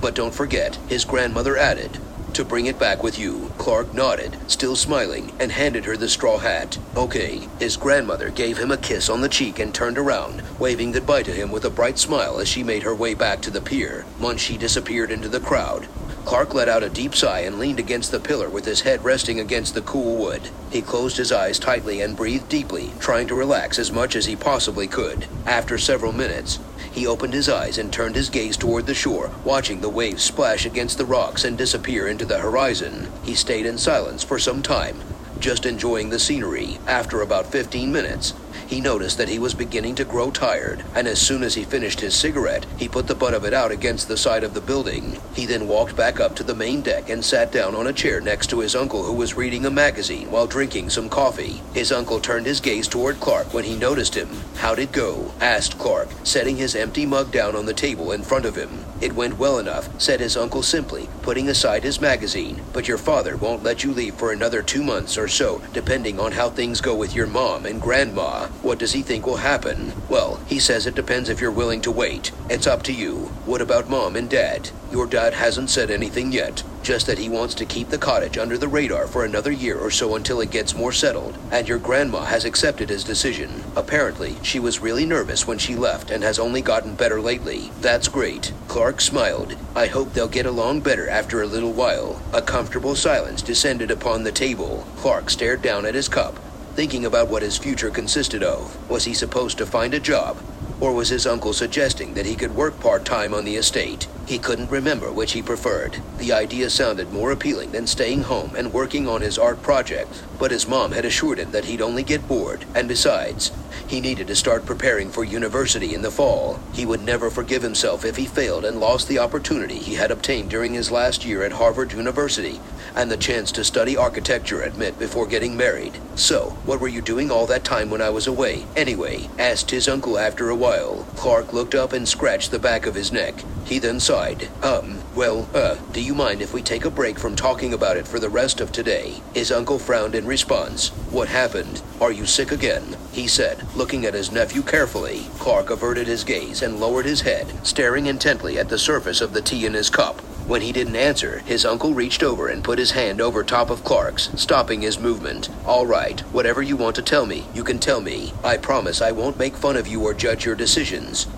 But don't forget, his grandmother added, to bring it back with you. Clark nodded, still smiling, and handed her the straw hat. Okay. His grandmother gave him a kiss on the cheek and turned around, waving goodbye to him with a bright smile as she made her way back to the pier. Munchie disappeared into the crowd. Clark let out a deep sigh and leaned against the pillar with his head resting against the cool wood. He closed his eyes tightly and breathed deeply, trying to relax as much as he possibly could. After several minutes, he opened his eyes and turned his gaze toward the shore, watching the waves splash against the rocks and disappear into the horizon. He stayed in silence for some time, just enjoying the scenery. After about 15 minutes, he noticed that he was beginning to grow tired, and as soon as he finished his cigarette, he put the butt of it out against the side of the building. He then walked back up to the main deck and sat down on a chair next to his uncle who was reading a magazine while drinking some coffee. His uncle turned his gaze toward Clark when he noticed him. How'd it go? asked Clark, setting his empty mug down on the table in front of him. It went well enough, said his uncle simply, putting aside his magazine. But your father won't let you leave for another two months or so, depending on how things go with your mom and grandma. What does he think will happen? Well, he says it depends if you're willing to wait. It's up to you. What about mom and dad? Your dad hasn't said anything yet. Just that he wants to keep the cottage under the radar for another year or so until it gets more settled. And your grandma has accepted his decision. Apparently, she was really nervous when she left and has only gotten better lately. That's great. Clark smiled. I hope they'll get along better after a little while. A comfortable silence descended upon the table. Clark stared down at his cup, thinking about what his future consisted of. Was he supposed to find a job? Or was his uncle suggesting that he could work part time on the estate? He couldn't remember which he preferred. The idea sounded more appealing than staying home and working on his art project, but his mom had assured him that he'd only get bored, and besides, he needed to start preparing for university in the fall. He would never forgive himself if he failed and lost the opportunity he had obtained during his last year at Harvard University and the chance to study architecture at MIT before getting married. So, what were you doing all that time when I was away? Anyway, asked his uncle after a while. Clark looked up and scratched the back of his neck. He then sighed. Um, well, uh, do you mind if we take a break from talking about it for the rest of today? His uncle frowned in response. What happened? Are you sick again? He said, looking at his nephew carefully. Clark averted his gaze and lowered his head, staring intently at the surface of the tea in his cup. When he didn't answer, his uncle reached over and put his hand over top of Clark's, stopping his movement. All right, whatever you want to tell me, you can tell me. I promise I won't make fun of you or judge your decisions.